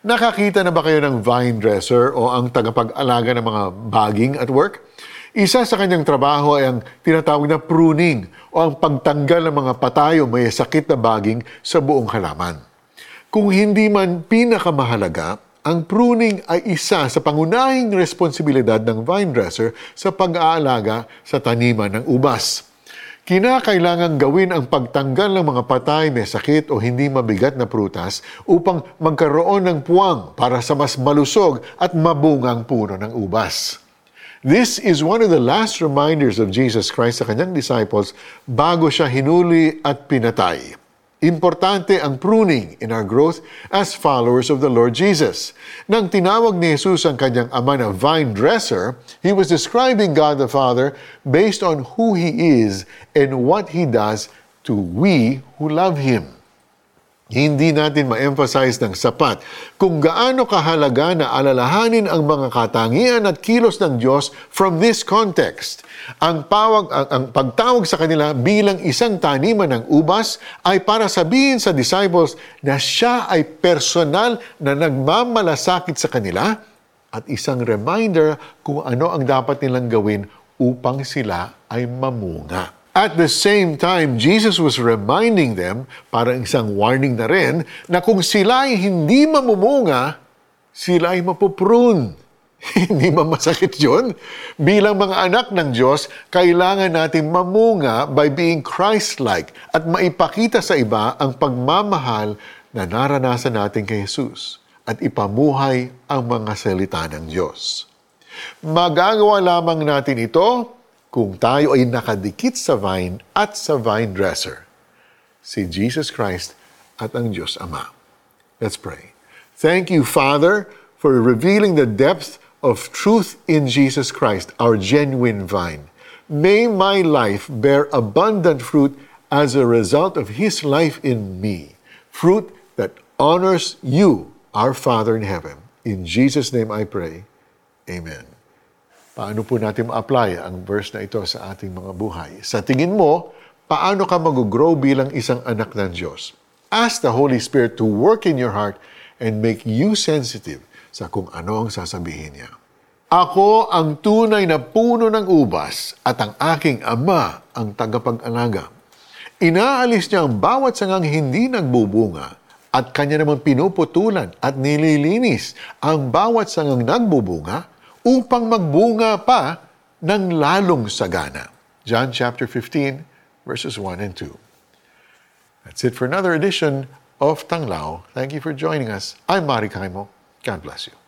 Nakakita na ba kayo ng vine dresser o ang tagapag-alaga ng mga baging at work? Isa sa kanyang trabaho ay ang tinatawag na pruning o ang pagtanggal ng mga patay o may sakit na baging sa buong halaman. Kung hindi man pinakamahalaga, ang pruning ay isa sa pangunahing responsibilidad ng vine dresser sa pag-aalaga sa taniman ng ubas. Kinakailangan gawin ang pagtanggal ng mga patay, may sakit o hindi mabigat na prutas upang magkaroon ng puwang para sa mas malusog at mabungang puno ng ubas. This is one of the last reminders of Jesus Christ sa kanyang disciples bago siya hinuli at pinatay. Importante ang pruning in our growth as followers of the Lord Jesus. Nang tinawag ni Jesus ang kanyang ama na vine dresser, he was describing God the Father based on who he is and what he does to we who love him. Hindi natin ma-emphasize ng sapat kung gaano kahalaga na alalahanin ang mga katangian at kilos ng Diyos from this context. Ang, pawag, ang, ang pagtawag sa kanila bilang isang taniman ng ubas ay para sabihin sa disciples na siya ay personal na nagmamalasakit sa kanila at isang reminder kung ano ang dapat nilang gawin upang sila ay mamunga. At the same time, Jesus was reminding them, parang isang warning na rin, na kung sila ay hindi mamumunga, sila ay mapuprune. hindi ba masakit yun? Bilang mga anak ng Diyos, kailangan natin mamunga by being Christ-like at maipakita sa iba ang pagmamahal na naranasan natin kay Jesus at ipamuhay ang mga salita ng Diyos. Magagawa lamang natin ito kung tayo ay nakadikit sa vine at sa vine dresser, si Jesus Christ at ang Diyos Ama. Let's pray. Thank you, Father, for revealing the depth of truth in Jesus Christ, our genuine vine. May my life bear abundant fruit as a result of His life in me, fruit that honors you, our Father in heaven. In Jesus' name I pray. Amen. Paano po natin ma-apply ang verse na ito sa ating mga buhay? Sa tingin mo, paano ka mag-grow bilang isang anak ng Diyos? Ask the Holy Spirit to work in your heart and make you sensitive sa kung ano ang sasabihin niya. Ako ang tunay na puno ng ubas at ang aking ama ang tagapag-alaga. Inaalis niya ang bawat sangang hindi nagbubunga at kanya naman pinuputulan at nililinis ang bawat sangang nagbubunga upang magbunga pa ng lalong sagana. John chapter 15, verses 1 and 2. That's it for another edition of Tanglao. Thank you for joining us. I'm Mari Kaimo. God bless you.